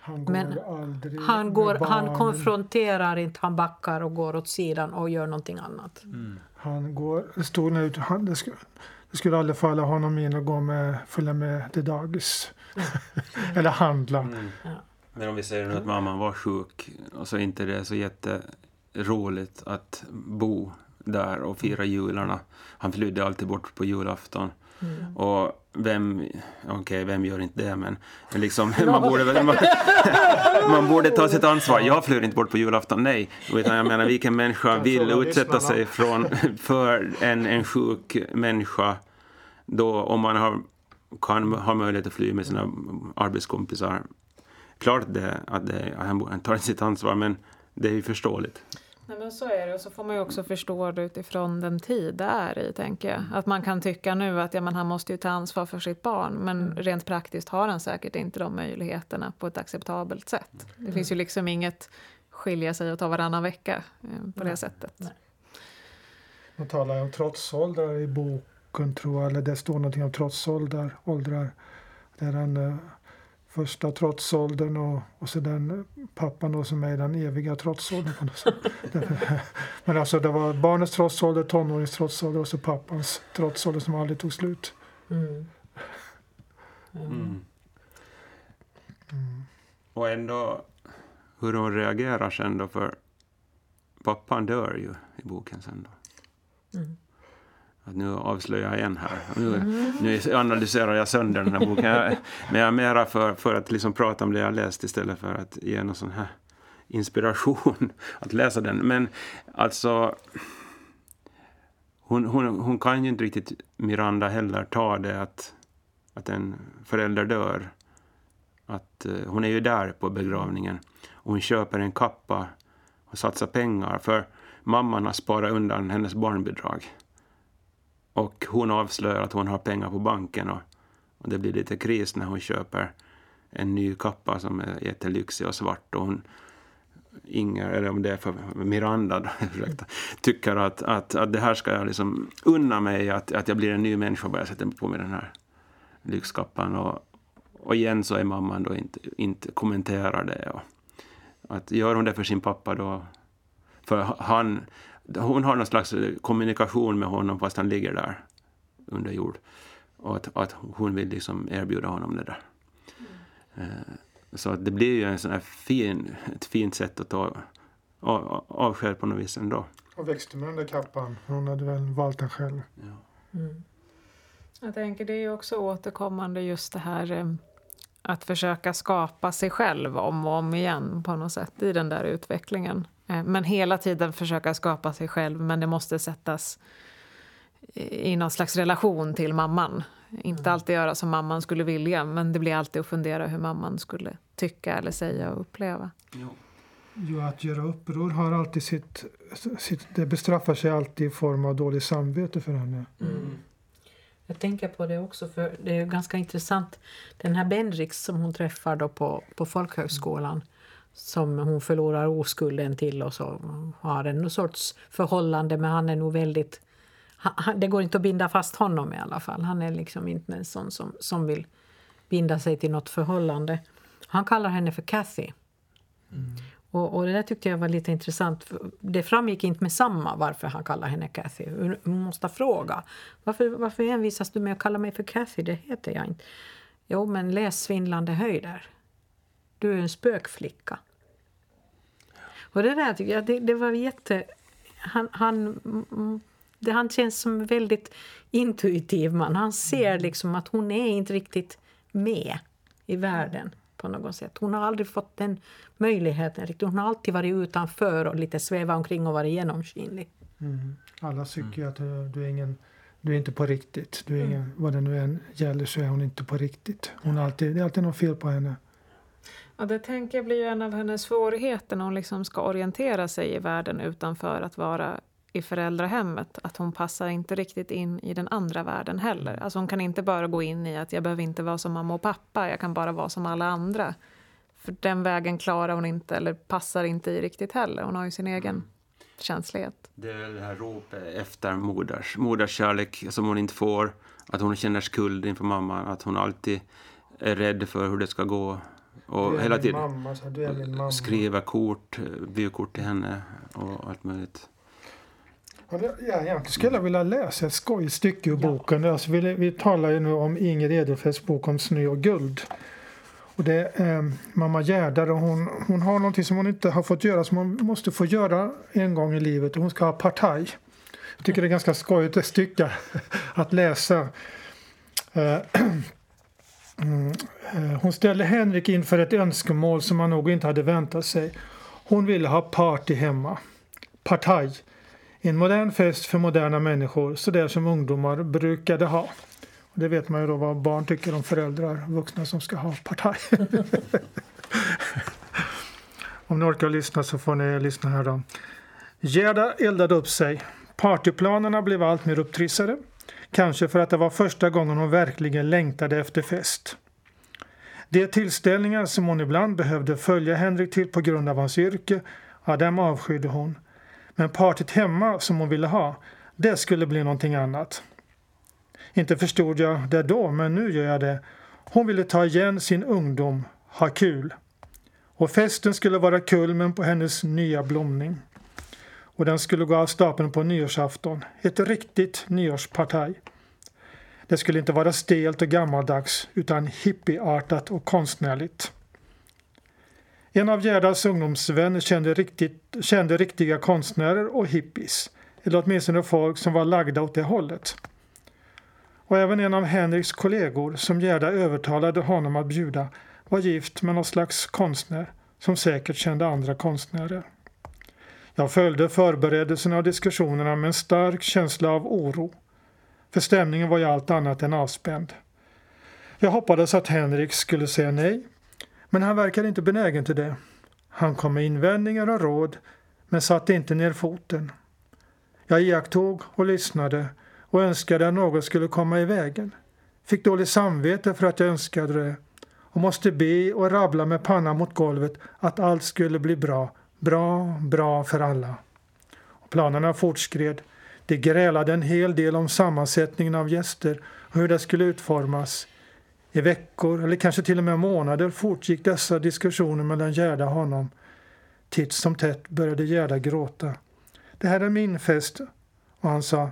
Han går men aldrig han, går, han konfronterar inte, han backar och går åt sidan och gör någonting annat. Mm. Han går, det stod ut, han, det, skulle, det skulle aldrig falla honom in att gå med, följa med till dagis. Mm. [laughs] Eller handla. Mm. Ja. Men om vi säger nu att mamman var sjuk och så inte det är så jätteroligt att bo där och fira jularna. Han flydde alltid bort på julafton. Mm. Och vem, okej, okay, vem gör inte det, men, men liksom, [laughs] man, borde, man, [laughs] man, borde ta sitt ansvar. Jag flyr inte bort på julafton, nej. Utan jag menar, vilken människa vill utsätta sig från, för en, en sjuk människa då, om man har, kan ha möjlighet att fly med sina arbetskompisar klart det, att det, han tar sitt ansvar, men det är ju förståeligt. Nej, men så är det, och så får man ju också förstå det utifrån den tid det är i, tänker jag. Att man kan tycka nu att ja, men han måste ju ta ansvar för sitt barn, men mm. rent praktiskt har han säkert inte de möjligheterna på ett acceptabelt sätt. Det mm. finns ju liksom inget skilja sig och ta varannan vecka eh, på det sättet. Nej. Man talar om trotsåldrar i boken, tror jag, eller det står någonting om trotsåldrar, åldrar, där han eh, första trotsåldern och, och så den pappan då som är i den eviga trotsåldern. [laughs] Men alltså det var barnets trotsålder, tonåringens trotsålder och så pappans trotsålder som aldrig tog slut. Mm. Mm. Mm. Och ändå hur hon reagerar sen då för pappan dör ju i boken sen då. Att nu avslöjar jag en här. Nu, nu analyserar jag sönder den här boken. men jag är mera för, för att liksom prata om det jag läst istället för att ge någon sån här inspiration [laughs] att läsa den. Men alltså... Hon, hon, hon kan ju inte riktigt, Miranda heller, ta det att, att en förälder dör. Att, eh, hon är ju där på begravningen. Och hon köper en kappa och satsar pengar för mamman har sparat undan hennes barnbidrag. Och hon avslöjar att hon har pengar på banken och, och det blir lite kris när hon köper en ny kappa som är jättelyxig och svart och hon Inger, eller om det är för Miranda, då, [laughs] tycker att, att, att det här ska jag liksom unna mig, att, att jag blir en ny människa bara jag sätter på mig den här lyxkappan. Och, och igen så är mamman då inte, inte kommenterar det. Och att gör hon det för sin pappa då, för han, hon har någon slags kommunikation med honom fast han ligger där under jord. Och att, att hon vill liksom erbjuda honom det där. Mm. Så det blir ju en sån här fin, ett fint sätt att ta avsked på något vis ändå. Och växte med den där kappan. Hon hade väl valt den själv. Ja. Mm. Jag tänker det är ju också återkommande just det här eh, att försöka skapa sig själv om och om igen på något sätt i den där utvecklingen. Eh, men hela tiden försöka skapa sig själv men det måste sättas i någon slags relation till mamman. Inte mm. alltid göra som mamman skulle vilja men det blir alltid att fundera hur mamman skulle tycka eller säga och uppleva. Jo. Jo, att göra uppror har alltid sitt, sitt... Det bestraffar sig alltid i form av dåligt samvete för henne. Mm. Jag tänker på det också, för det är ganska intressant. Den här Bendrix som hon träffar då på, på folkhögskolan som hon förlorar oskulden till och så har en sorts förhållande men han är nog väldigt... Han, det går inte att binda fast honom i alla fall. Han är liksom inte en sån som, som vill binda sig till något förhållande. Han kallar henne för Kathy. Mm. Och, och, det där tyckte jag var lite intressant. Det framgick inte med samma varför han kallar henne Kathy. Hon måste fråga. Varför, varför envisas du med att kalla mig för Kathy? Det heter jag inte. Jo, men läs Svindlande höjder. Du är en spökflicka. Och det där tycker jag, det, det var jätte... Han, han, det, han känns som väldigt intuitiv man. Han ser mm. liksom att hon är inte riktigt med i världen på något sätt. Hon har aldrig fått den möjligheten riktigt. Hon har alltid varit utanför och lite svävat omkring och varit genomskinlig. Mm. Alla tycker mm. att du, du, är ingen, du är inte på riktigt. Du är ingen, mm. Vad det nu än gäller så är hon inte på riktigt. Hon alltid, det är alltid något fel på henne. Ja, det tänker jag blir en av hennes svårigheter när hon liksom ska orientera sig i världen utanför att vara i föräldrahemmet. Att hon passar inte riktigt in i den andra världen heller. Mm. Alltså hon kan inte bara gå in i att jag behöver inte vara som mamma och pappa, jag kan bara vara som alla andra. För den vägen klarar hon inte, eller passar inte i riktigt heller. Hon har ju sin egen mm. känslighet. Det är det här ropet efter moders, moders kärlek som hon inte får. Att hon känner skuld inför mamma, att hon alltid är rädd för hur det ska gå. Och hela tiden mamma, skriva kort, vykort till henne och allt möjligt. Ja, egentligen skulle jag vilja läsa ett skojigt stycke ur boken. Alltså, vi, vi talar ju nu om Inger Edelfelts bok om snö och guld. Och det är eh, mamma Gerda hon, hon har någonting som hon inte har fått göra som hon måste få göra en gång i livet. Hon ska ha partaj. Jag tycker det är ganska skojigt ett stycke [laughs] att läsa. Eh, [clears throat] Mm. Eh, hon ställde Henrik inför ett önskemål som han nog inte hade väntat sig. Hon ville ha party hemma. Partaj. En modern fest för moderna människor, så där som ungdomar brukade ha. Och det vet man ju då vad barn tycker om föräldrar, vuxna som ska ha partaj. [laughs] om ni orkar lyssna så får ni lyssna här då. Gerda eldade upp sig. Partyplanerna blev allt mer upptrissade. Kanske för att det var första gången hon verkligen längtade efter fest. De tillställningar som hon ibland behövde följa Henrik till på grund av hans yrke, ja, dem avskydde hon. Men partyt hemma som hon ville ha, det skulle bli någonting annat. Inte förstod jag det då, men nu gör jag det. Hon ville ta igen sin ungdom, ha kul. Och festen skulle vara kulmen på hennes nya blomning. Och den skulle gå av stapeln på nyårsafton. Ett riktigt nyårspartaj. Det skulle inte vara stelt och gammaldags utan hippieartat och konstnärligt. En av Gerdas ungdomsvänner kände, riktigt, kände riktiga konstnärer och hippies. Eller åtminstone folk som var lagda åt det hållet. Och även en av Henriks kollegor som Gerda övertalade honom att bjuda var gift med någon slags konstnär som säkert kände andra konstnärer. Jag följde förberedelserna och diskussionerna med en stark känsla av oro. För stämningen var ju allt annat än avspänd. Jag hoppades att Henrik skulle säga nej men han verkade inte benägen till det. Han kom med invändningar och råd men satte inte ner foten. Jag iakttog och lyssnade och önskade att något skulle komma i vägen. Fick dåligt samvete för att jag önskade det och måste be och rabbla med pannan mot golvet att allt skulle bli bra. Bra, bra för alla. Och planerna fortskred. De grälade en hel del om sammansättningen av gäster och hur det skulle utformas. I veckor eller kanske till och med månader fortgick dessa diskussioner mellan Gerda och honom. Titt som tätt började Gerda gråta. det här är min fest. Och han sa,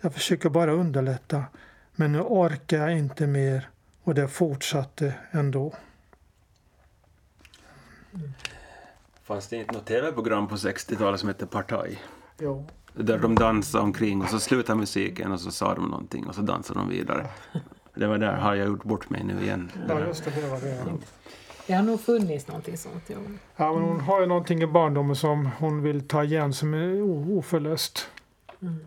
jag försöker bara underlätta, men nu orkar jag inte mer. Och det fortsatte ändå. Fanns det inte något tv-program på 60-talet som hette Partaj? Jo. Där de dansade omkring och så slutade musiken och så sa de någonting och så dansade de vidare. Det var där, har jag gjort bort mig nu igen. Ja, just det, det var det. Det har nog funnits någonting sånt. Ja. Ja, men hon har ju någonting i barndomen som hon vill ta igen som är oförlöst. Mm.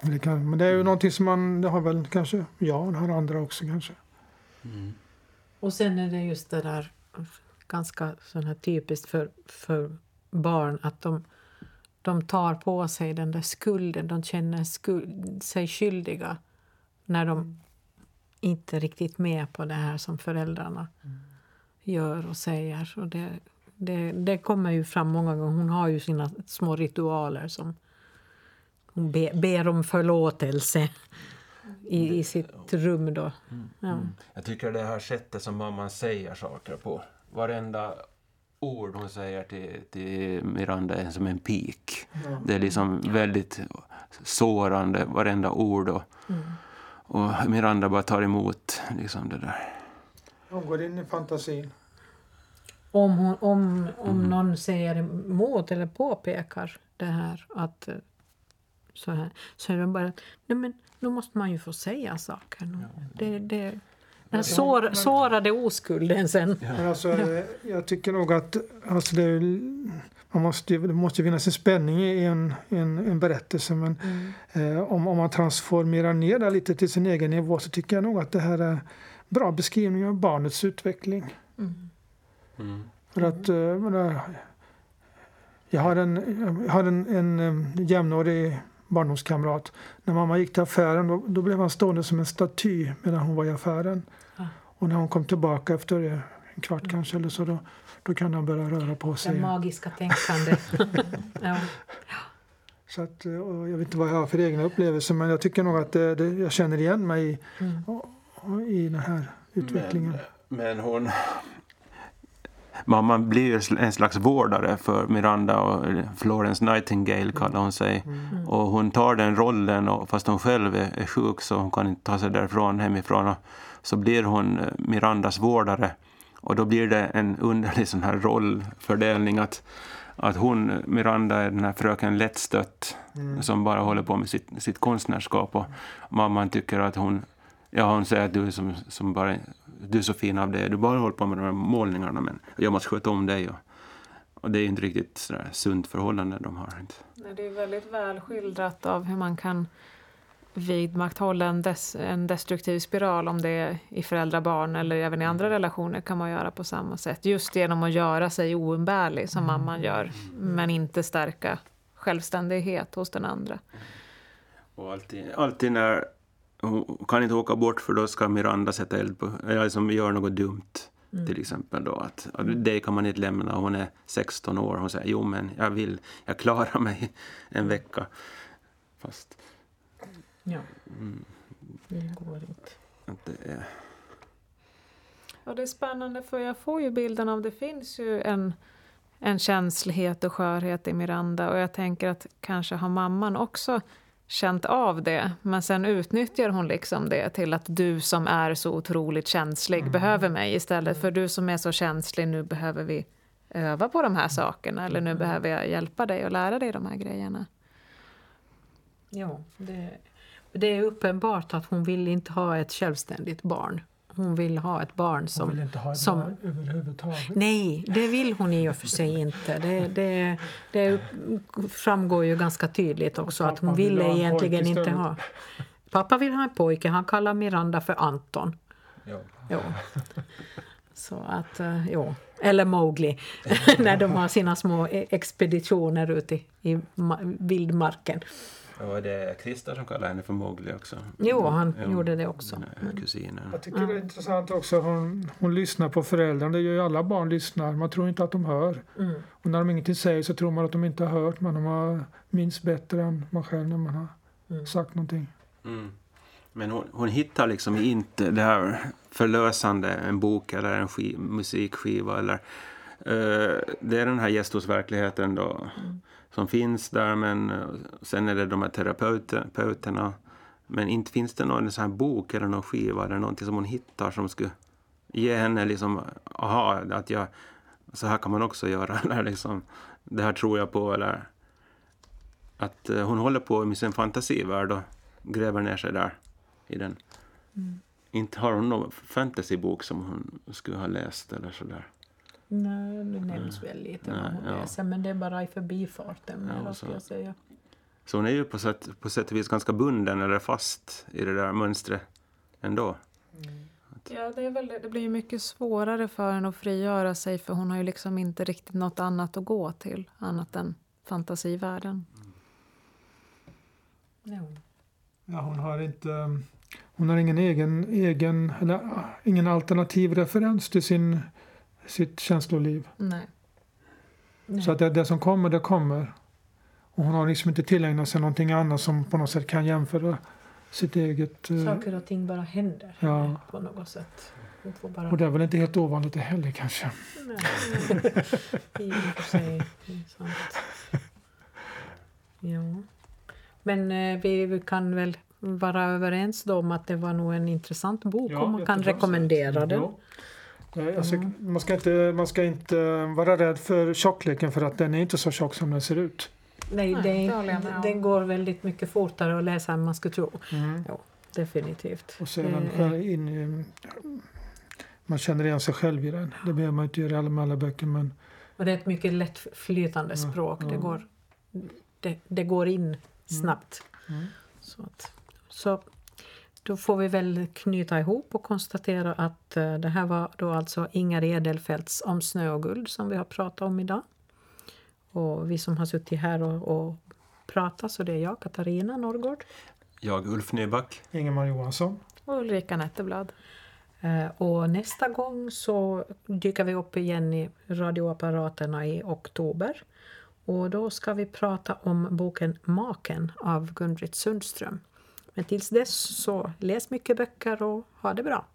Det kan, men det är ju någonting som man, det har väl kanske jag, har andra också kanske. Mm. Och sen är det just det där ganska sån här typiskt för, för barn att de, de tar på sig den där skulden. De känner skuld, sig skyldiga när de inte riktigt med på det här som föräldrarna gör och säger. Och det, det, det kommer ju fram många gånger. Hon har ju sina små ritualer som hon be, ber om förlåtelse i, i sitt rum då. Ja. Jag tycker det här sättet som mamman säger saker på. Varenda ord hon säger till, till Miranda är som en pik. Det är liksom väldigt sårande, varenda ord. Och, och Miranda bara tar emot liksom det där. Hon går in i fantasin. Om, hon, om, om någon säger emot eller påpekar det här att eh, så här, så är det bara att nej men nu måste man ju få säga saker. nu. Det, det, den sår, sårade oskulden sen. Men alltså, eh, jag tycker nog att alltså det, man måste, ju- det måste finnas en spänning i en, en, en berättelse. Men eh, om, om man transformerar ner det lite till sin egen nivå så tycker jag nog att det här är bra beskrivning av barnets utveckling. Mm. För att, eh, jag har en, jag har en, en eh, jämnårig barndomskamrat. När mamma gick till affären då, då blev han stående som en staty medan hon var i affären. Och när hon kom tillbaka efter en kvart kanske eller så då, då kan han börja röra på Det sig. magiska tänkandet. [laughs] ja. Så att, och jag vet inte vad jag har för egna upplevelser men jag tycker nog att det, det, jag känner igen mig i, Mm. och, och i den här utvecklingen. Men, men hon... Mamman blir ju en slags vårdare för Miranda och Florence Nightingale kallar hon sig. Och hon tar den rollen och fast hon själv är, är sjuk så hon kan inte ta sig därifrån hemifrån. Och så blir hon eh, Mirandas vårdare. Och då blir det en underlig sån här rollfördelning att, att hon, Miranda, är den här fröken Lättstött som bara håller på med sitt, sitt konstnärskap. Och mamman tycker att hon Ja, hon säger att du är, som, som bara, du är så fin av det. Du bara håller på med de här målningarna men jag måste sköta om dig. Och, och det är inte riktigt sådär sunt förhållande de har. Inte. Nej, Det är väldigt väl skildrat av hur man kan vidmakthålla en, des, en destruktiv spiral om det är i föräldrar-barn eller även i andra relationer kan man göra på samma sätt. Just genom att göra sig oumbärlig som mamman gör men inte stärka självständighet hos den andra. Och alltid, alltid när hon kan inte åka bort för då ska Miranda sätta eld på, eller liksom gör något dumt. Till exempel då att det kan man inte lämna. Hon är 16 år. Hon säger jo men jag vill, jag klarar mig en vecka. Fast ja. Det går inte. att det är... Ja, det är spännande för jag får ju bilden av det finns ju en, en känslighet och skörhet i Miranda och jag tänker att kanske har mamman också känt av det men sen utnyttjar hon liksom det till att du som är så otroligt känslig behöver mig istället för du som är så känslig nu behöver vi öva på de här sakerna eller nu behöver jag hjälpa dig och lära dig de här grejerna. Ja, det, det är uppenbart att hon vill inte ha ett självständigt barn. Hon vill ha ett barn Hon som... vill inte ha ett som- barn överhuvudtaget. Nej, det vill hon i och för sig inte. Det, det, det framgår ju ganska tydligt också att hon vill ville ha en egentligen inte ha... Pappa vill ha en pojke, han kallar Miranda för Anton. Ja. Jo. Så att, eh, jo. Eller Mowgli, [laughs] när de har sina små e- expeditioner ute i, i ma- vildmarken. Och det är Christer som kallar henne för Mowgli också. Jo, han Ja, gjorde det också. Kusinen. Jag tycker det är intressant också hon, hon lyssnar på föräldrarna. Det gör ju alla barn lyssnar. Man tror inte att de hör. Mm. Och när de ingenting säger så tror man att de inte har hört. Men de har minst bättre än man själv när man har Mm. sagt någonting. Mm. Men hon, hon hittar liksom inte det här förlösande, en bok eller en skiv, musikskiva eller Eh, det är den här gästhusverkligheten då mm. Som finns där men eh, sen är det de här terapeuterna. Men inte finns det någon sån här bok eller någon skiva eller någonting som hon hittar som skulle ge henne liksom, aha, att jag, så här kan man också göra. [laughs] Eller liksom, det här tror jag på. Eller att eh, hon håller på med sin fantasivärld och gräver ner sig där i den. Mm. Inte har hon någon fantasybok som hon skulle ha läst eller sådär. Nej, det nämns väl lite Nej, vad hon ja. läser, men det är bara i förbifarten. Ja, så. Jag säga. så hon är ju på sätt, på sätt och vis ganska bunden eller fast i det där mönstret ändå. Mm. Ja, det, är väl, det blir ju mycket svårare för henne att frigöra sig för hon har ju liksom inte riktigt något annat att gå till annat än fantasivärlden. Mm. Ja, hon har inte hon har ingen egen, egen eller, ingen alternativ referens till sin, sitt känsloliv. Nej. Så att det, det som kommer, det kommer. Och hon har liksom inte tillägnat sig någonting annat som på något sätt kan jämföra sitt eget... Eh, Saker och ting bara händer ja. på något sätt. Bara... Och det är väl inte helt ovanligt det heller kanske. Nej, i och för sig. Ja. Men eh, vi kan väl vara överens om att det var nog en intressant bok ja, och man kan rekommendera den. Ja. Alltså, mm. man, ska inte, man ska inte vara rädd för tjockleken för att den är inte så tjock som den ser ut. Nej, Nej det, den går väldigt mycket fortare att läsa än man skulle tro. Mm. Ja, definitivt. Och sedan eh. in, man känner igen sig själv i den. Det behöver man inte göra i alla, alla böcker. Men... Och det är ett mycket lätt flytande språk. Ja, ja. Det, går, det, det går in mm. snabbt. Mm. Så, att, så då får vi väl knyta ihop och konstatera att uh, det här var då alltså Inger Edelfelts Om snö och guld som vi har pratat om idag. Och vi som har suttit här och, och pratat så det är jag, Katarina Norrgård. Jag, Ulf Nyback. Ingemar Johansson. Och Ulrika Netteblad. Uh, och nästa gång så dyker vi upp igen i radioapparaterna i oktober. Och då ska vi prata om boken Maken av Gun-Britt Sundström. Men tills dess så läs mycket böcker och ha det bra.